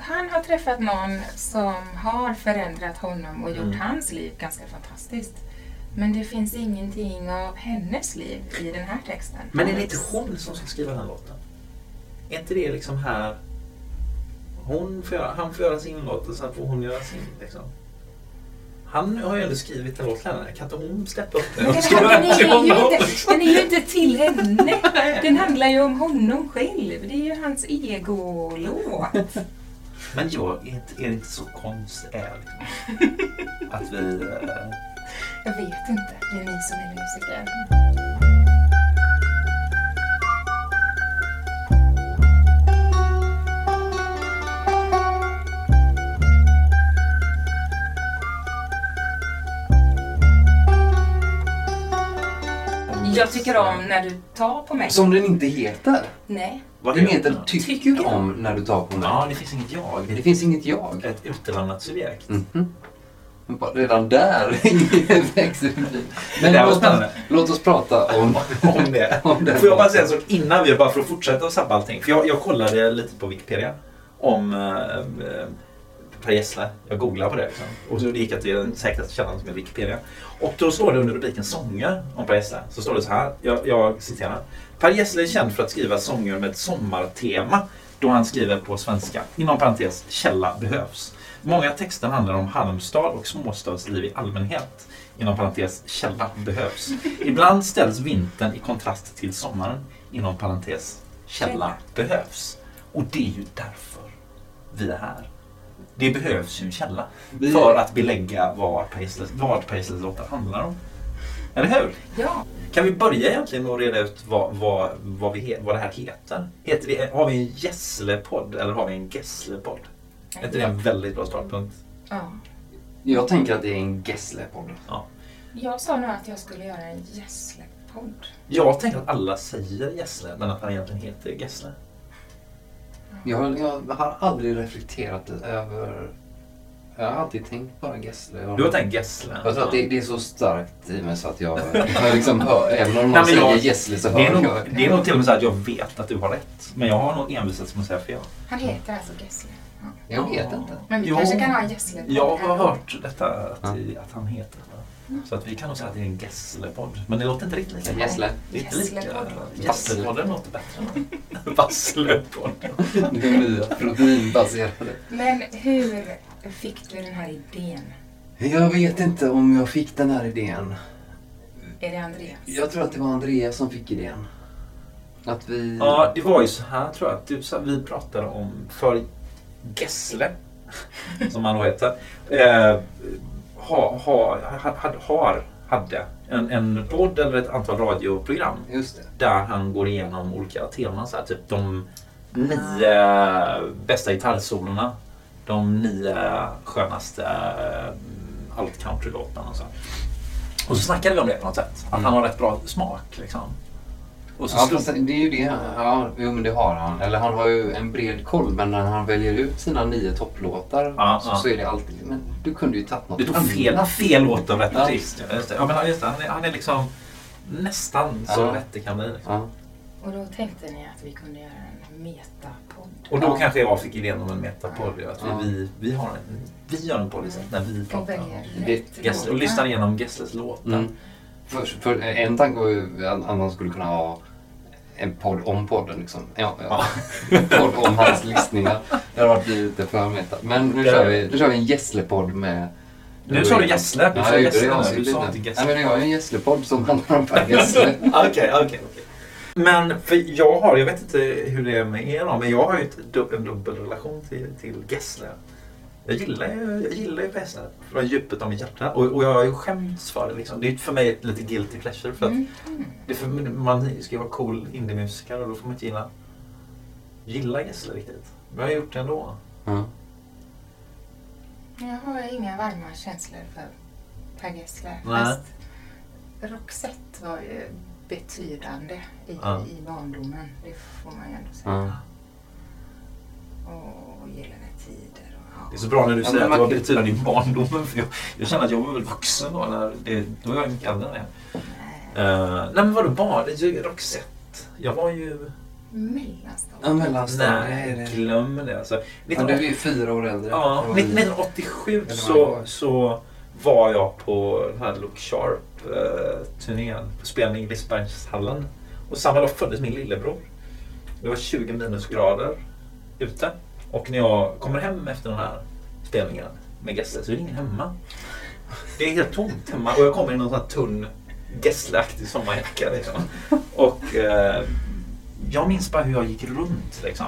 han har träffat någon som har förändrat honom och gjort Mm. hans liv ganska fantastiskt. Men det finns ingenting av hennes liv i den här texten. Men är det inte hon som ska skriva den låten? Är inte det liksom här... Hon får göra, han får göra sin låt och sen får hon göra sin. Liksom. Han har ju ändå skrivit en låt till henne. Kan inte hon steppa upp den Men den, här, är ju honom? inte, den är ju inte till henne. Den handlar ju om honom själv. Det är ju hans egolåt. Men jag, är, inte, är det inte så konstärligt? Att vi... eh, Jag vet inte. Det är ni som är musiker. Jag tycker om när du tar på mig. Som den inte heter. Nej. Vad heter heter den? tycker Tycker om när du tar på mig. Ja, det finns inget jag. Det finns inget jag. Ett utelämnat subjekt. Men bara Redan där växer. Men Det låt, oss, låt oss prata om... om det. Om det. Får jag bara säga en sak innan vi, bara för att fortsätta att sabba allting. För jag, jag kollade lite på Wikipedia om eh, eh, Per Gessle. Jag googlade på det. Liksom. Och så gick jag till den säkraste källan som är Wikipedia. Och då står det under rubriken sånger om Per Gessle. Så står det så här, jag, jag citerar. Per Gessle är känd för att skriva sånger med ett sommartema då han skriver på svenska. Inom parentes, källa behövs. Många texter handlar om Halmstad och småstadsliv i allmänhet. Inom parentes, källa behövs. Ibland ställs vintern i kontrast till sommaren. Inom parentes, källa behövs. Och det är ju därför vi är här. Det behövs ju en källa för att belägga vad Per Gessles låtar handlar om. Eller hur? Ja. Kan vi börja egentligen med att reda ut vad, vad, vad, vi, vad det här heter? heter det, har vi en Gessle-podd eller har vi en Gessle-podd? Är inte det en väldigt bra startpunkt? ja. Jag tänker att det är en Gessle-podd. Jag sa nog att jag skulle göra en Gessle-podd. Jag tänker att alla säger Gessle, men att han egentligen heter Gessle. Jag, jag har aldrig reflekterat över... Jag har alltid tänkt bara Gessle. Du har tänkt Gessle? Jag tror att det, det är så starkt i mig så att jag, jag liksom hör, även om Nej, någon men säger jag- Gessle så Det är, hör nog, jag. det är nog till och med så att jag vet att du har rätt. Men jag har nog envisats med att säga fel. Han heter alltså Gessle. Ja. Jag vet inte. Men vi Jo. kanske kan ha en Gessle-podd Jag har hört detta, att, Ja. att han heter det. Så att vi kan nog säga att det är en Gessle-podd. Men det låter inte riktigt lika bra. Gessle. Det. Gessle-podden låter bättre. Vassle-podden. Det är nya proteinbaserade. Men hur fick du den här idén? Jag vet inte om jag fick den här idén. Är det Andreas? Jag tror att det var Andreas som fick idén. Att vi... Ja, det var ju så här tror jag. att Du, så vi pratade om för Gessle, som han då heter, eh, ha, ha, ha, ha, har, hade en, en podd eller ett antal radioprogram Just det. där han går igenom olika teman. Så här, typ de nio bästa gitarrsolorna, de nio skönaste eh, alt-country-låtarna och så. Och så snackade vi om det på något sätt. Att han har rätt bra smak liksom. Och så Ja, slog- fast det är ju det. Ja, jo, men det har han. Eller han har ju en bred koll, men när han väljer ut sina nio topplåtar Ja, så, ja. så är det alltid... Men du kunde ju tagit något Du tog fel, annat. fel låt av rätt Ja. artist. Ja, just det. Ja, men just det. Han, är, han är liksom nästan så rätt det kan bli. Liksom. Ja. Och då tänkte ni att vi kunde göra en metapodd. Och då Ja. kanske jag fick idén om en metapodd. ja, Att vi, vi, vi, har en, vi gör en podd istället när vi pratar Det- Gessle och låtar. lyssnar igenom Gessles låtar. Mm. För, för en tanke var ju att man skulle kunna ha en podd om podden. Liksom. Ja, ja. podd om hans lyssningar. Det har varit lite för meta. Men nu Det- kör vi, nu kör vi en Gessle-podd med... Nu sa du Gessle. Du sa Gessle. Du sa inte det. Gessle. Nej, men jag har ju en Gessle-podd som handlar om Per Gessle. Okej, okej, okej. Men för jag har, jag vet inte hur det är med er men jag har ju ett, en dubbelrelation till, till Gessle. Jag gillar ju, jag gillar ju Gessle från djupet av mitt hjärta och, och jag har ju skämts för det. Liksom. Det är för mig ett lite guilty pleasure. För att Mm. för, man ska ju vara cool indiemusiker och då får man inte gilla, gilla Gessle riktigt. Men jag har gjort det ändå. Ja. Jag har inga varma känslor för Per Gessle. Fast Roxette var ju betydande i, Ja. i barndomen. Det får man ju ändå säga. Ja. Och Gyllene Tider. Och, ja. Det är så bra när du Ja, säger att det man var betydande i barndomen. För jag, jag känner att jag var väl vuxen då. När det, då var jag mycket äldre än det. Nej. Uh, nej men vadå barn? Det är ju Roxette. Jag var ju Mellanstadiet. Ja, mellanstadiet. det är Nej, det. glöm det. Alltså, Ja, du är fyra år äldre. Ja, Det var ju- 1987 Eller så, vad det var. så var jag på den här Look Sharp-turnén eh, på spelning i Lisebergshallen. Och samma dag föddes min lillebror. Det var 20 minusgrader ute. Och när jag kommer hem efter den här spelningen med Gessle så är det ingen hemma. Det är helt tomt hemma och jag kommer i någon sån här tunn Gessle-aktig sommarjacka. Liksom. Och eh, jag minns bara hur jag gick runt liksom,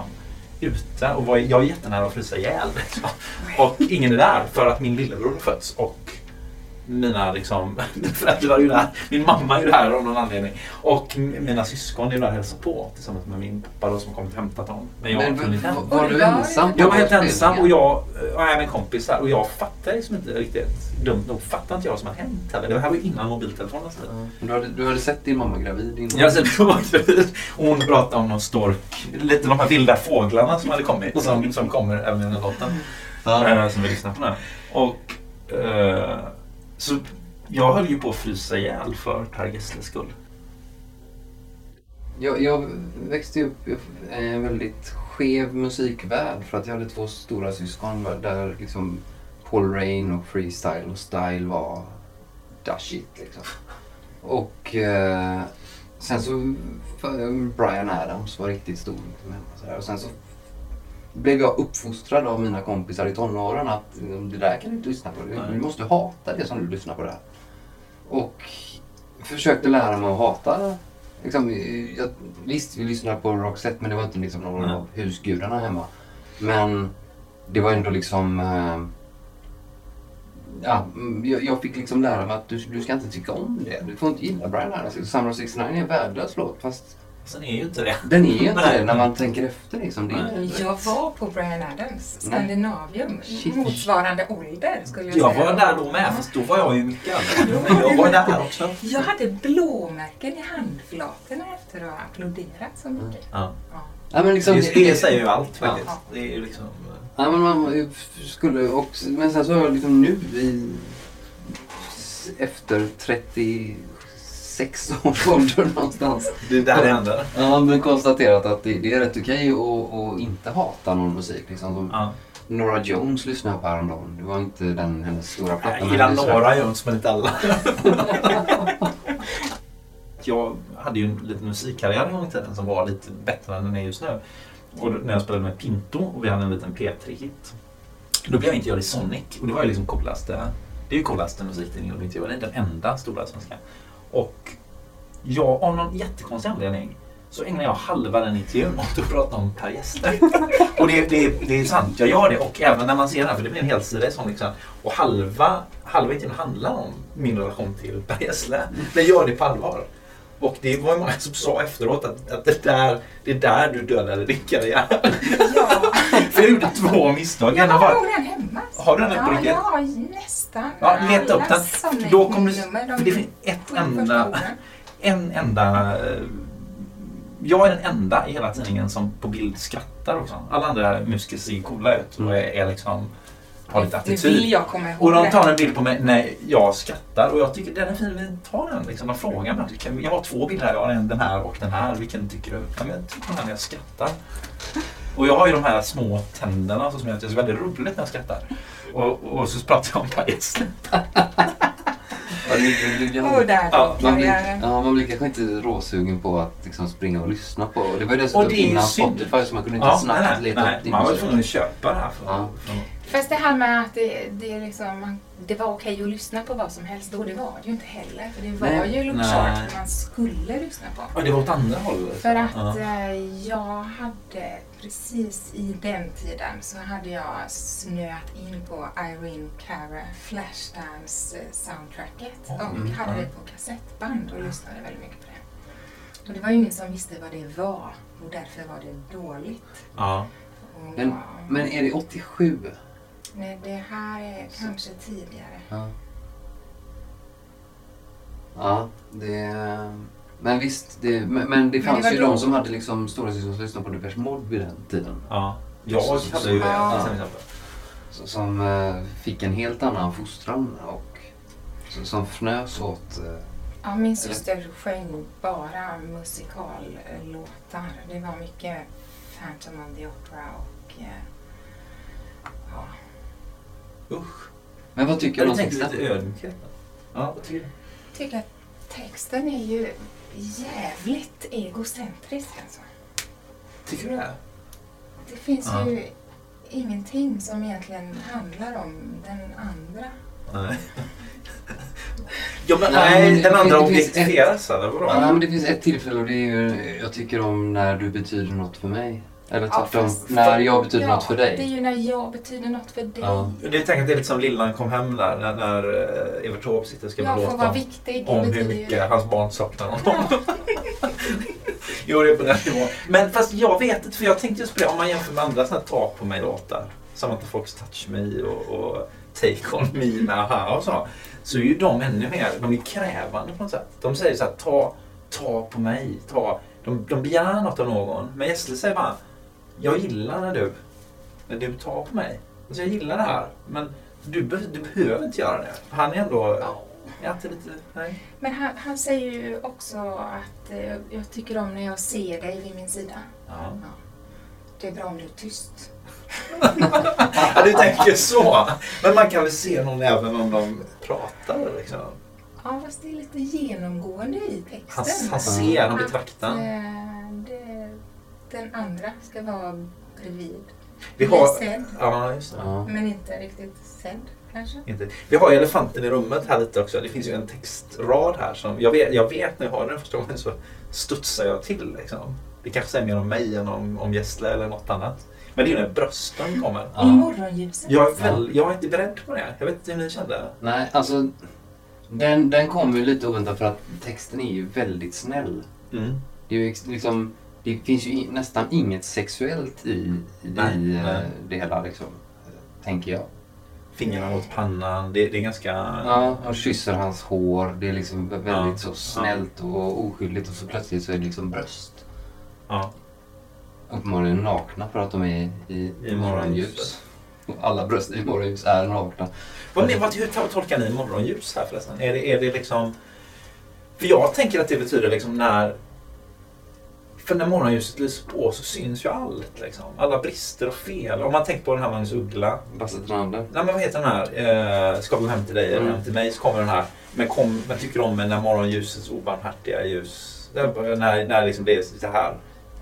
ute och var, jag var jättenära att frysa ihjäl. Liksom. Och ingen är där för att min lillebror har fötts och mina liksom, föräldrar är ju där. Min mamma är ju där av någon anledning. Och mina syskon är ju där och hälsar på tillsammans med min pappa då, som kommit och hämtat dem. Men jag Men kunde inte var, var du ensam? Jag var helt ensam och jag och jag är med en kompis där och jag fattade liksom inte riktigt. Dumt nog fattade inte jag vad som hade hänt heller. Det här var ju innan. Ja. Men Du hade, du hade sett din mamma gravid innan? Jag ser på och hon pratade om någon stork. Lite de här vilda fåglarna som hade kommit. Som, som kommer även i den här låten. Eh, Som vi lyssnar på nu. Och eh, så jag höll ju på att frysa ihjäl för Per Gessles skull. Jag, jag växte upp i en väldigt skev musikvärld för att jag hade två stora syskon där liksom Paul Rain och freestyle och style var da shit liksom. Och eh, sen så Brian Adams var riktigt stor. Liksom, och sen så blev jag uppfostrad av mina kompisar i tonåren att liksom, det där kan du inte lyssna på. Du, du måste hata det som du lyssnar på där. Och försökte lära mig att hata. Liksom, jag, visst, vi lyssnade på Roxette men det var inte liksom någon av husgudarna hemma. Men det var ändå liksom... Eh, ja, mm, jag, jag fick liksom lära mig att du, du ska inte tycka om det. Du får inte gilla Brian Adams. Summer of 69 är en värdelös låt fast Sen är ju inte det. den är ju inte Nej. det när man tänker efter. Liksom. Det är, Jag var på Brian Adams, Skandinavium, Shit. motsvarande ålder skulle jag, Jag säga. var där då med fast då var jag ju mycket äldre. Men jag var där också. Jag hade blåmärken i handflatorna efter att ha applåderat så mycket. Ja. Ja. ja, men liksom, Det, det säger ju allt faktiskt. Ja. Det är liksom... Ja, men man skulle också, men sen så har jag liksom nu i efter 36 års ålder någonstans. Det är där det händer. Ja, men konstaterat att det, det är rätt okej att, att inte hata någon musik. Liksom. Som Ja. Nora Jones lyssnade jag på häromdagen. Det var inte den hennes stora platta. Jag gillar några Jones men inte alla. jag hade ju en liten musikkarriär en gång i tiden som var lite bättre än den är just nu. Och när jag spelade med Pinto och vi hade en liten P3-hit. Då blev jag intervjuad i Sonic och det var ju liksom coolaste. Det är ju coolaste musiktidningen att bli intervjuad i. Den enda stora svenska. Och jag, av någon jättekonstig anledning så ägnar jag halva den intervjun åt att prata om Per Gessle. Och det, det, det är sant, jag gör det. Och även när man ser den här, för det blir en helsida i sen. Och halva, halva intervjun handlar om min relation till Per Gessle. Men gör det på allvar. Och det var ju många som sa efteråt att, att det, där, det är där du dödade din karriär. Ja, För jag gjorde två misstag. jag har den hemma. Har du den på Ja, riktigt? jag har nästan Ja, leta upp den. Då kommer du- för det finns ett enda- en enda... eh, Jag är den enda i hela tidningen som på bild skrattar också. Alla andra musiker ser coola ut och är, är liksom... Har lite Det vill attityd. jag komma ihåg. Och de tar en bild på mig när jag skrattar och jag tycker den är fin, vi tar den. Liksom. De frågar mig. "Kan- Jag har två bilder här, jag har en den här och den här. Vilken tycker du? Ja, men jag tycker den här när jag skrattar. Och jag har ju de här små tänderna som gör att är så väldigt roligt när jag skrattar. Och, och så pratar jag om. Ja, det- det- det- där Ja, Man blir, karriären. ja, man blir kanske inte råsugen på att liksom springa och lyssna på. Det var ju dessutom Och det är innan. Spotify så man kunde inte Ja, snabbt nej, leta nej. upp Man var tvungen att köpa det här. För, Ja. för, Fast det här med att det, det, liksom, det var okej att lyssna på vad som helst då, det var det ju inte heller. För det var Nej, ju Look. Sharp man skulle lyssna på. Ja, det var åt andra hållet. För att Ja. eh, jag hade precis i den tiden så hade jag snöat in på Irene Cara Flashdance eh, soundtracket och Mm, hade ja. det på kassettband och lyssnade väldigt mycket på det. Och det var ju ingen som visste vad det var och därför var det dåligt. Ja. Men, men är det 87? Nej, det här är kanske tidigare. Ja. Ja, det... Men visst, det, men, men det det fanns var ju då- de som hade liksom stora syskon som lyssnade på Depeche Mode vid den tiden. ja. Jag hade ju det Ja. Så- Som eh, fick en helt annan fostran och så- som fnös åt eh, Ja, min syster sjöng bara musikallåtar. Det var mycket Phantom of the Opera och eh, Usch. Men vad tycker du Jag om texten? lite ödmjukhet. Ja, vad tycker du? jag tycker att texten är ju jävligt egocentrisk alltså. Tycker du det? Det finns Ja. ju ingenting som egentligen handlar om den andra. Nej. ja, men, Nej, nej, men den andra objektifieras eller vadå? Ja, men det finns ett tillfälle och det är ju, jag tycker om när du betyder något för mig. Eller Ja, tvärtom, fast- när jag betyder ja, något för Det är dig. ju när jag betyder något för dig. Ja. Det att det är lite som Lillan kom hem där när, när eh, Evert Taube sitter och ska Jag vara om, viktig. om hur ju mycket det. hans barn saknar honom. jo, det är på den nivån. Men fast jag vet inte, för jag tänkte just på det om man jämför med andra sådana ta på mig-låtar. Samantha Fox Touch Me och, och Take On Me med AHA och så. Så är ju de ännu mer, de är krävande på något sätt. De säger så här, ta, ta på mig, ta. De, de begär något av någon. Men Gessle säger bara, jag gillar när du, när du tar på mig. Alltså jag gillar det här. Men du, be, du behöver inte göra det. Han är ändå, Ja. är lite, nej. Men han, han säger ju också att eh, jag tycker om när jag ser dig vid min sida. Ja. Det är bra om du är tyst. ja, du tänker så. Men man kan väl se någon även om de pratar liksom. Ja, fast det är lite genomgående i Han, texten. han ser, han blir Att, vakten. eh, det, den andra ska vara bredvid. Vi har, sedd, ja, just det. Ja. men inte riktigt sedd kanske. Inte. Vi har ju elefanten i rummet här lite också. Det finns ju en textrad här som jag vet, jag vet när jag hör den första gången så studsar jag till. Liksom. Det kanske säger mer om mig än om, om Gessle eller något annat. Men det är ju när brösten kommer. I Ja. morgonljuset. Jag är, väl, jag är inte beredd på det. Jag vet inte hur ni kände. Nej, alltså den, den kommer ju lite oväntat för att texten är ju väldigt snäll. Mm. Det, är ju liksom, det finns ju nästan inget sexuellt i, i Nej, eh, nej. det hela, liksom, tänker jag. Fingrarna mot pannan. Det, det är ganska... Ja, och kysser hans hår. Det är liksom vä- väldigt Ja, så snällt och oskyldigt och så plötsligt så är det liksom bröst. Ja. Uppenbarligen nakna för att de är i, I morgonljus. alla bröst i morgonljus är nakna. Vad, ni- vad, hur tolkar ni morgonljus här förresten? Är det, är det liksom... För jag tänker att det betyder liksom när... För när morgonljuset lyser på så syns ju allt. Liksom. Alla brister och fel. Om man tänker på den här Magnus Uggla. Basse Trander. Nej men vad heter den här? Eh, ska gå hem till dig eller Mm. hem till mig. Så kommer den här. Men, kom, men tycker om när morgonljusets obarmhärtiga ljus... När, när, när liksom det är så här.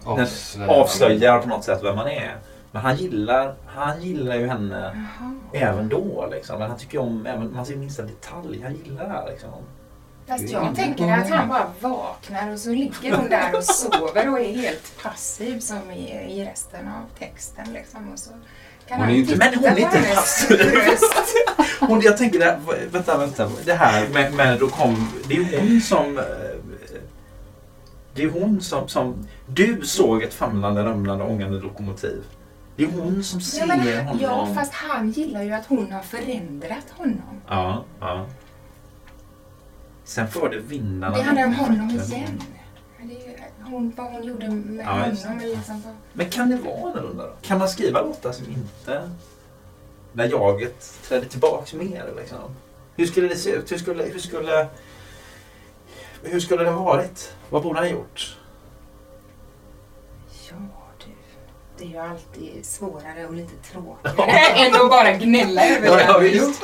Avslöjar. Avslöjar på något sätt vem man är. Men han gillar, han gillar ju henne Jaha. även då. Liksom. Men han tycker om även, man ser minsta detalj. Han gillar det här. Liksom. Fast jag tänker att han bara vaknar och så ligger hon där och sover och är helt passiv som i, i resten av texten. Liksom. Och så kan Hon är han inte- Men hon är inte passiv. Hon, jag tänker, det, vänta, vänta. Det här med, med då kom, det är hon som... eh, Det är hon som, som... Du såg ett famlande, ramlande, ångande lokomotiv. Det är hon som ser Ja, men, honom. ja, fast han gillar ju att hon har förändrat honom. ja, ja. Sen förde vindarna... Det handlar om honom igen. Det är ju hon, vad hon gjorde med Ja, just honom. Liksom, vad- Men kan det vara annorlunda då? Kan man skriva låtar som inte... När jaget trädde tillbaks mer liksom? Hur skulle det se ut? Hur skulle, hur skulle, hur skulle det ha varit? Vad borde han gjort? Ja, du. Det är ju alltid svårare och lite tråkigare än att bara gnälla över Ja, det ja, visst.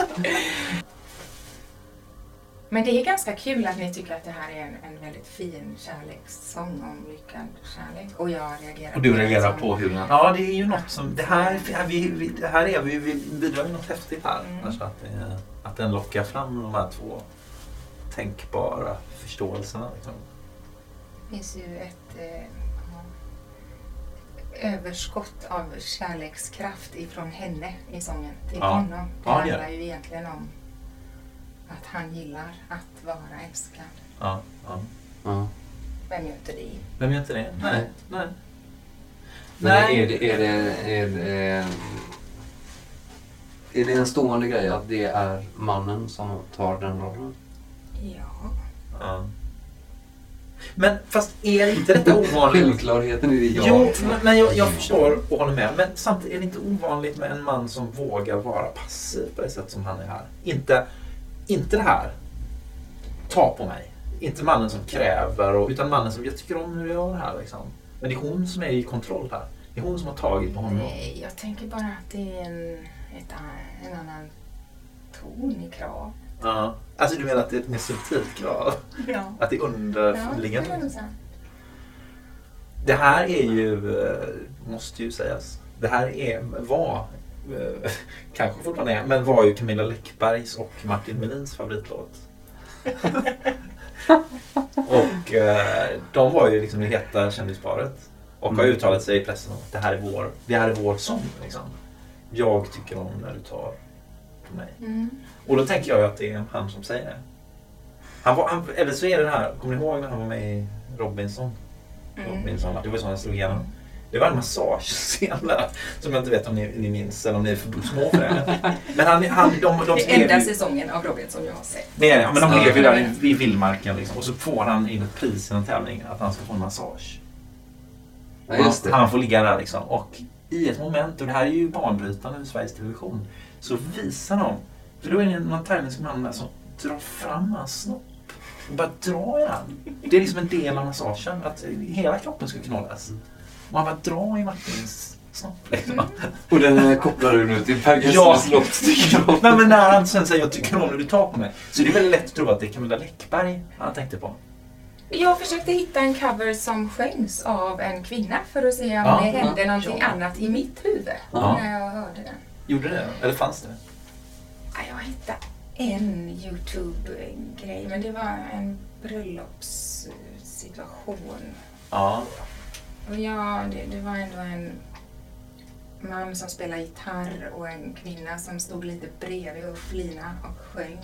Men det är ganska kul att ni tycker att det här är en, en väldigt fin kärlekssång om lyckad kärlek. Och jag reagerar Och du det reagerar på hur han... Ja, det är ju något som... Det här, vi, vi, det här är vi, vi bidrar ju något häftigt här. Mm. Alltså att, det, att den lockar fram de här två tänkbara förståelserna. Liksom. Det finns ju ett eh, överskott av kärlekskraft ifrån henne i sången till Ja. honom. Det Ja, det handlar ju egentligen om att han gillar att vara älskad. Ja, ja. Ja. Vem gör inte det? Vem gör inte det? Nej. Nej. Men Nej. är det, är, det, är, det, är det en stående grej att det är mannen som tar den rollen? Ja. Ja. Men fast är inte detta ovanligt? Självklarheten i det ja. Jo, men, men jag, jag förstår och håller med. Men samtidigt är det inte ovanligt med en man som vågar vara passiv på det sätt som han är här. Inte, inte det här. Ta på mig. inte mannen som kräver, och, utan mannen som jag tycker om hur jag gör det här. Liksom. Men det är hon som är i kontroll här. Det är hon som har tagit på honom. Nej, jag tänker bara att det är en, ett, en annan ton i krav. Ja. Alltså du menar att det är ett mer subtilt krav? Ja. Att det är Ja, det underliggande? nog säga. Det här är ju, eh, måste ju sägas, det här är, var, kanske fortfarande är, men var ju Camilla Läckbergs och Martin Melins favoritlåt. och eh, de var ju liksom det heta kändisparet. Och har Mm. uttalat sig i pressen om att det här är vår, det här är vår sång. Liksom. Jag tycker om när du tar på mig. Mm. Och då tänker jag ju att det är han som säger det. Han var, han, eller så är det det här, kommer ni ihåg när han var med i Robinson? Mm. Robinson det var så han slog igenom. Det var en massagescen där, som jag inte vet om ni, ni minns eller om ni är för små för det. Men han, han, de, de, Det skrev enda ju- säsongen av Robinson jag har sett. det är det, men de lever ju där i, i vildmarken liksom, och så får han in ett pris i en tävling att han ska få en massage. Ja, han, det. han får ligga där liksom. Och i ett moment, och det här är ju banbrytande i Sveriges Television, så visar de, för då är det någon tävlingsman där som drar fram hans snopp och bara drar i den. Det är liksom en del av massagen, att hela kroppen ska knådas. Och han bara drar i Martins snopp liksom. Och den här kopplar du nu till Per. Gessles låt tycker jag. Nej men när han sen säger jag tycker om när du tar på mig. Så det är väldigt lätt att tro att det är Camilla Läckberg han tänkte på. Jag försökte hitta en cover som sjöngs av en kvinna för att se om Ja, det hände ja, någonting ja. annat i mitt huvud Ja. när jag hörde den. Gjorde det? Eller fanns det? Ja, Jag hittade en Youtube-grej, men det var en bröllopssituation. Ja. Och ja, det, det var ändå en man som spelade gitarr och en kvinna som stod lite bredvid och flina och sjöng.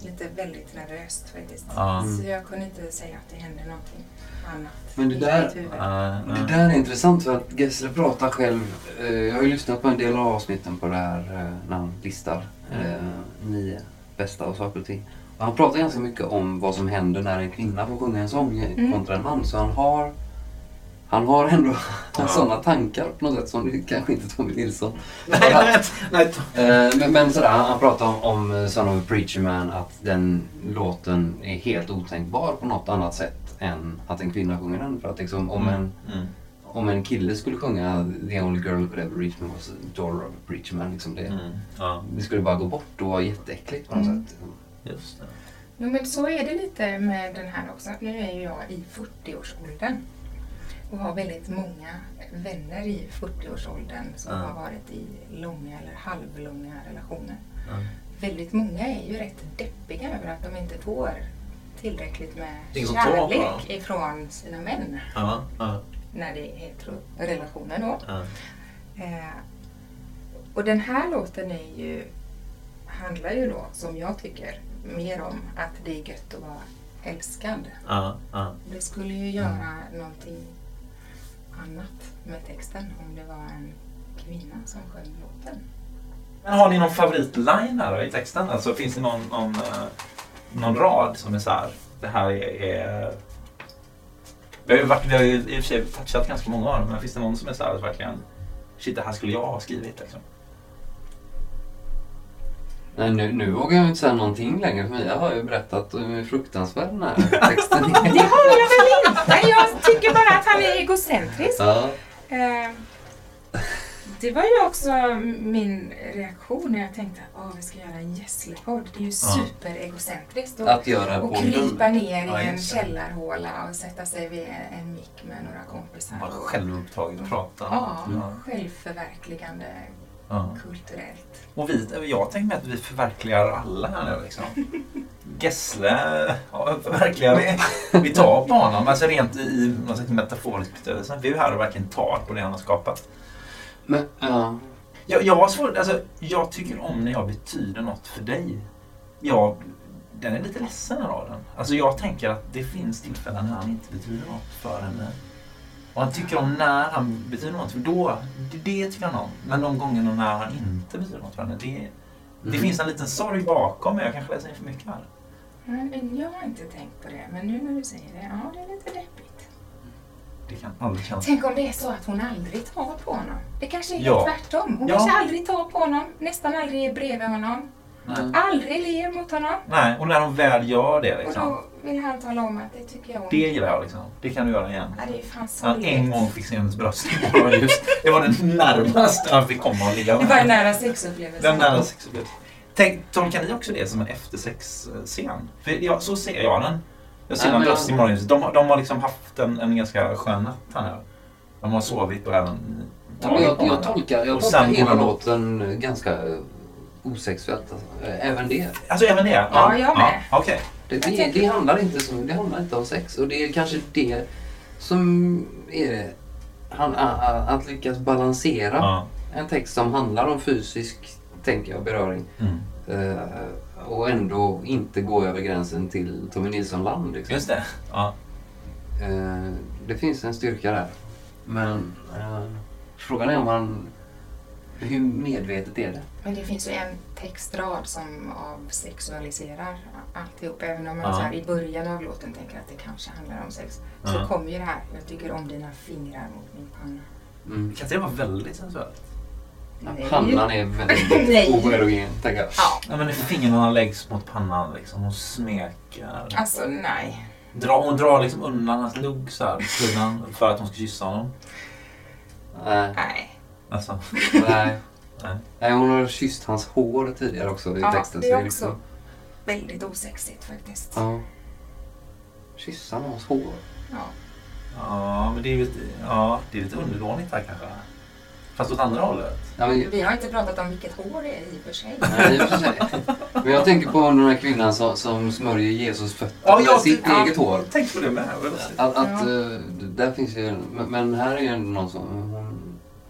Lite väldigt nervöst faktiskt. Ja. Så jag kunde inte säga att det hände någonting annat Men det där-. Ja, ja. Det där är intressant för att Gessle pratar själv. eh, Jag har ju lyssnat på en del av avsnitten på det här eh, när han listar eh, nio bästa och saker och ting. Och han pratar ganska mycket om vad som händer när en kvinna får sjunga en sång Mm. kontra en man. Så han har, han har ändå Ja. sådana tankar på något sätt som kanske inte Tommy Nilsson Nej, nej, nej. Eh, men, men sådär, han, han pratar om, om Son of a Preacher Man att den låten är helt otänkbar på något annat sätt än att en kvinna sjunger den. För att liksom, om, en, Mm. om en kille skulle sjunga The only girl who could ever reach me was a daughter of a preacher man. Liksom det, Mm. Ja, det skulle bara gå bort och vara jätteäckligt på något Mm. sätt. just det. Jo, men så är det lite med den här också. Nu är ju jag i 40-årsåldern och har väldigt många vänner i 40-årsåldern som Ja. har varit i långa eller halvlånga relationer. Ja. Väldigt många är ju rätt deppiga över att de inte får tillräckligt med tar på kärlek ifrån sina män Ja, när det är hetero-relationer då. Eh, och den här låten är ju, handlar ju då, som jag tycker, mer om att det är gött att vara älskad. Det skulle ju göra någonting annat med texten om det var en kvinna som sjöng låten. Men har ni någon favoritline här i texten? Alltså finns det någon, någon, eh, någon rad som är så här, det här är... är... Vi har ju varit, vi har ju i och för sig touchat ganska många av dem, men finns det någon som är så här verkligen, shit det här skulle jag ha skrivit liksom? Nej, nu, nu vågar jag inte säga någonting längre för Mia har ju berättat hur fruktansvärd den här texten är. Det har jag väl inte! Jag tycker bara att han är egocentrisk. Ja, Eh, det var ju också min reaktion när jag tänkte att vi ska göra en Gessle-podd. Det är ju superegocentriskt. Att göra och krypa ner i en källarhåla och sätta sig vid en mick med några kompisar. Bara självupptaget och prata. Ja, Ja. självförverkligande Ja. kulturellt. Och vi, jag tänker mig att vi förverkligar alla här nu liksom. Gessle ja, förverkligar vi. Vi tar på honom, alltså rent i, i någon slags metaforisk betydelse. Vi är här och verkligen tar på det han har skapat. Men, ja. Jag, jag har svårt, alltså jag tycker om när jag betyder något för dig. Jag, den är lite ledsen den raden. Alltså jag tänker att det finns tillfällen när han inte betyder något för henne. Och han tycker om när han betyder något, för då, det, det tycker han om. Men de gångerna när han inte betyder något för henne, det, det Mm. finns en liten sorg bakom, men jag kanske läser in för mycket här. Men Jag har inte tänkt på det, men nu när du säger det, ja det är lite deppigt. Det kan aldrig kännas... Tänk om det är så att hon aldrig tar på honom. Det kanske är Ja. helt tvärtom. Hon Ja. kanske aldrig tar på honom, nästan aldrig är bredvid honom, Nej. aldrig ler mot honom. Nej, och när hon väl gör det Och liksom. då vill han tala om att det tycker jag om. Det gillar jag liksom. Det kan du göra igen. Ja, det är fan Han en gång fick se hennes bröst. Det var den närmaste han fick komma och ligga Det med. var en nära sexupplevelse. Den nära sexupplevelse. Tänk, tolkar ni också det som en eftersexscen? För jag, så ser jag den. Jag ser den men bröst i jag- morgonljuset. De, har- de har liksom haft en, en ganska skön natt här nu. De har sovit och även Ja, men jag, jag varandra. tolkar, jag Och tolkar hela låten ganska osexuellt. Alltså. Även det. Alltså även det? Ja, jag med. Ja, Okej. Det, det, det, handlar inte så, det handlar inte om sex. Och det är kanske det som är det. Han, a, a, att lyckas balansera Ja. en text som handlar om fysisk, tänker jag, beröring. Mm. eh, och ändå inte gå över gränsen till Tommy Nilsson-land. Liksom. Just det. Ja. Eh, det finns en styrka där. Men eh, frågan är om man... Hur medvetet är det? Men det finns ju en textrad som avsexualiserar alltihop. Även om man Ja. så här i början av låten tänker att det kanske handlar om sex. Så Ja. kommer ju det här, jag tycker om dina fingrar mot min panna. Mm. Kan inte det vara väldigt sensuellt? Nej. Pannan är väldigt oerogen, tänker jag. Ja, Ja, men fingrarna läggs mot pannan liksom och smeker. alltså nej. Dra, hon drar liksom undan hans lugg så här för att hon ska kyssa honom. Nej. Nej. Alltså. Nej. Nej. Nej, hon har kysst hans hår tidigare också i Ja, texten. det är liksom- också väldigt osexigt faktiskt. Ja. Kyssa någons hår. Ja. Ja, men det är ju lite, ja, det är lite underdånigt här kanske. Fast åt andra hållet. Ja, men, Vi har inte pratat om vilket hår det är i och för sig. nej, i och för sig. men jag tänker på den här kvinnan som, som smörjer Jesus fötter Ja, med jag- sitt ja. eget hår. Jag tänkte på det med. Att, att, Ja. eh, där finns ju, men, men här är ju någon som...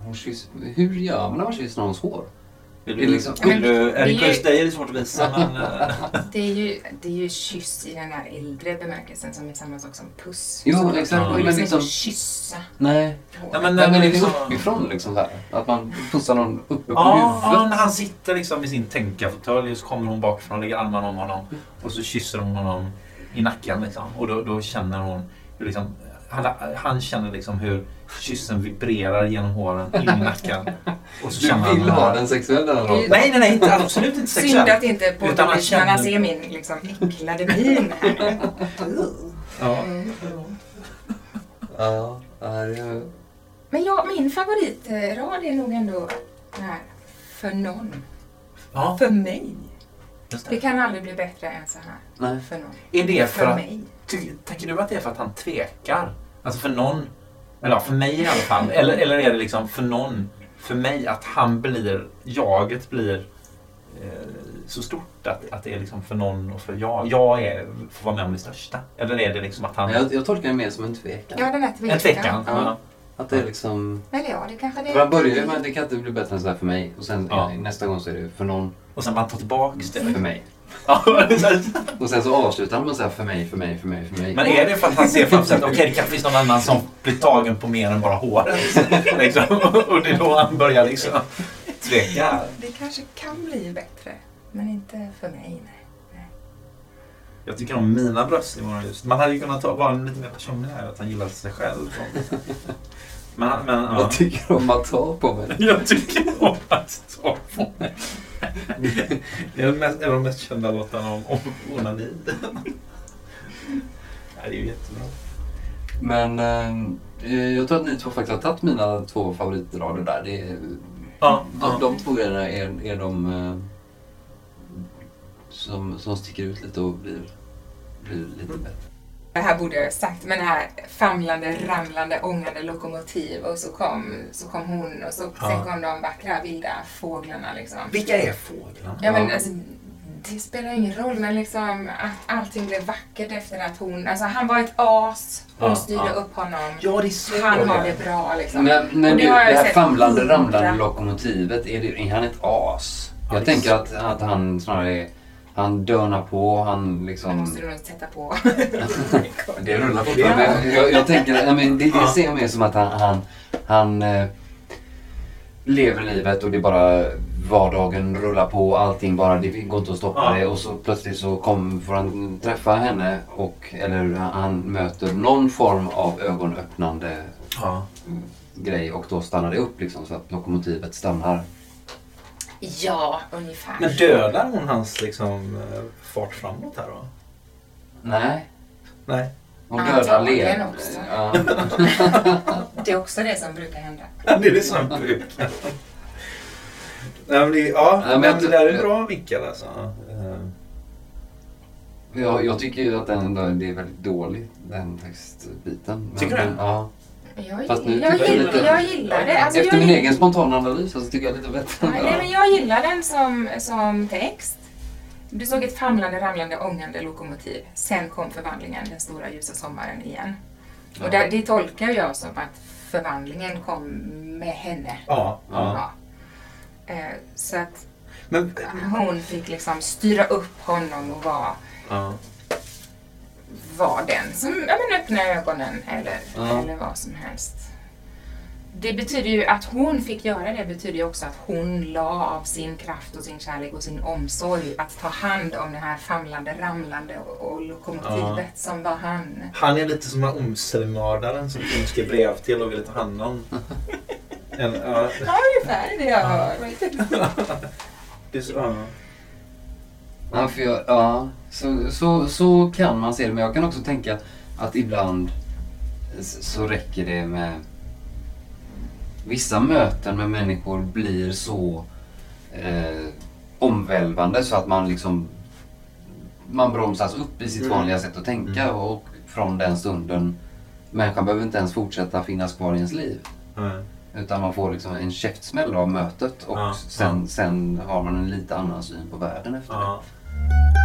Hon, kysser, hur gör man när man kysser någons hår? Vill Det är liksom- vill du, det är dig är det svårt att visa men... eh, Det är ju, det är ju kyss i den här äldre bemärkelsen som är samma sak som puss. Jo, Så exakt, Det men liksom liksom- kyssa Nej. Ja, men, Men, men är det liksom- uppifrån liksom så här? Att man pussar någon uppe på Ja, ja, huvudet? när han sitter liksom i sin tänkarfåtölj så kommer hon bakifrån och lägger armarna om honom. Och så kysser hon honom i nacken liksom. Och då, då känner hon hur liksom, han, han känner liksom hur kyssen vibrerar genom håren in i nacken. Och så Du känner vill han, ha den sexuella rollen? Nej, nej, nej, inte, absolut inte Synd sexuellt. att inte Utan man poddlyssnarna känner- ser min liksom äcklade min här. Ja. Ja, ja, är... Men ja, min favoritrad är nog ändå den här för någon. ja, För mig. Det det. kan aldrig bli bättre än så här. Nej. För någon. Är det för För att, mig. ty, tänker du att det är för att han tvekar? Alltså för någon, eller ja, för mig i alla fall. Eller, eller är det liksom för någon, för mig att han blir, jaget blir eh, så stort att, att det är liksom för någon och för jag. Jag är, får vara med om det största. Eller är det liksom att han... Jag, jag tolkar det mer som en tvekan. Ja, den här tvekan. en tvekan. Ja. Ja. Att det är liksom... Eller ja, det kanske det För man börjar ju med att det kan inte bli bättre än så här för mig. Och sen Ja. nästa gång så är det för någon, Och sen man tar tillbaks det. för mig. Och sen så avslutar han med så här för mig, för mig, för mig, för mig. Men är det för att han ser framför sig att okej, det kanske finns någon annan som blir tagen på mer än bara håret? liksom. Och det är då han börjar liksom tveka. Det kanske kan bli bättre. Men inte för mig, nej. Jag tycker om mina bröst i morgon just. Man hade ju kunnat ta, vara lite mer personlig här, att han gillar sig själv. Men, men ja. Vad tycker du om att ta på mig? Jag tycker om att ta på mig. Det är mest- en av de mest kända låtarna om, om onani. Det är ju jättebra. Men eh, jag tror att ni två faktiskt har tagit mina två favoritrader där. Det är, Ja, de, ja. de två grejerna är, är de eh, som, som sticker ut lite och blir, blir lite bättre. Det här borde jag ha sagt, men det här famlande, ramlande, ångande lokomotiv och så kom, så kom hon och så, Ja. sen kom de vackra vilda fåglarna liksom. Vilka är fåglarna? Ja, men alltså, det spelar ingen roll, men liksom att allting blev vackert efter att hon... Alltså han var ett as, hon Ja, styrde ja. upp honom. Ja, det är så Han har det bra liksom. Men, men det det, här famlande, ramlande lokomotivet, är, det, är han ett as? Ja, Jag tänker så. att, att han snarare är, han dörnar på, han Han liksom... måste du nog sätta på. Det rullar fortfarande. Men jag, jag tänker, ja, men det, det Ja. ser jag mer som att han, han, han eh, lever livet och det är bara vardagen rullar på, allting bara, det går inte att stoppa Ja. det och så plötsligt så kom, får han träffa henne och, eller han möter någon form av ögonöppnande Ja. grej och då stannar det upp liksom så att lokomotivet stannar. Ja, ungefär. Men dödar hon hans liksom, eh, fart framåt här då? Nej, Nej. Och döda Antagligen len. också. Ja. Det är också det som brukar hända. det är det som brukar. Nej, men det, ja, men det där är en bra vinkel alltså. Eh, Jag, jag tycker ju att den det är väldigt dålig, den textbiten. Men- Tycker du? Ja. Jag, nu jag, jag gillar, lite- jag gillar det. Alltså, Efter jag, min gillar- egen spontana analys så tycker jag lite bättre. Nej, men jag gillar den som, som text. Du såg ett famlande, ramlande, ångande lokomotiv. Sen kom förvandlingen, den stora ljusa sommaren igen. Och det, det tolkar jag som att förvandlingen kom med henne. Ja, ja. Ja. Eh, Så att Men, hon fick liksom styra upp honom och vara, ja. Vara den som ja, men öppnar ögonen eller, Ja. eller vad som helst. Det betyder ju att hon fick göra det betyder ju också att hon la av sin kraft och sin kärlek och sin omsorg att ta hand om det här famlande, ramlande och, och lokomotivet som var han. Han är lite som den här omselmördaren som hon skrev brev till och ville ta hand om. En, ja, Ja, ungefär det jag hör. det är så, ja. Ja, för jag, ja så, så, så kan man se det. Men jag kan också tänka att ibland så räcker det med... Vissa möten med människor blir så eh, omvälvande så att man liksom... Man bromsas upp i sitt Mm. vanliga sätt att tänka Mm. och från den stunden... Människan behöver inte ens fortsätta finnas kvar i ens liv. Nej. Utan man får liksom en käftsmäll av mötet och sen, sen har man en lite annan syn på världen efter det.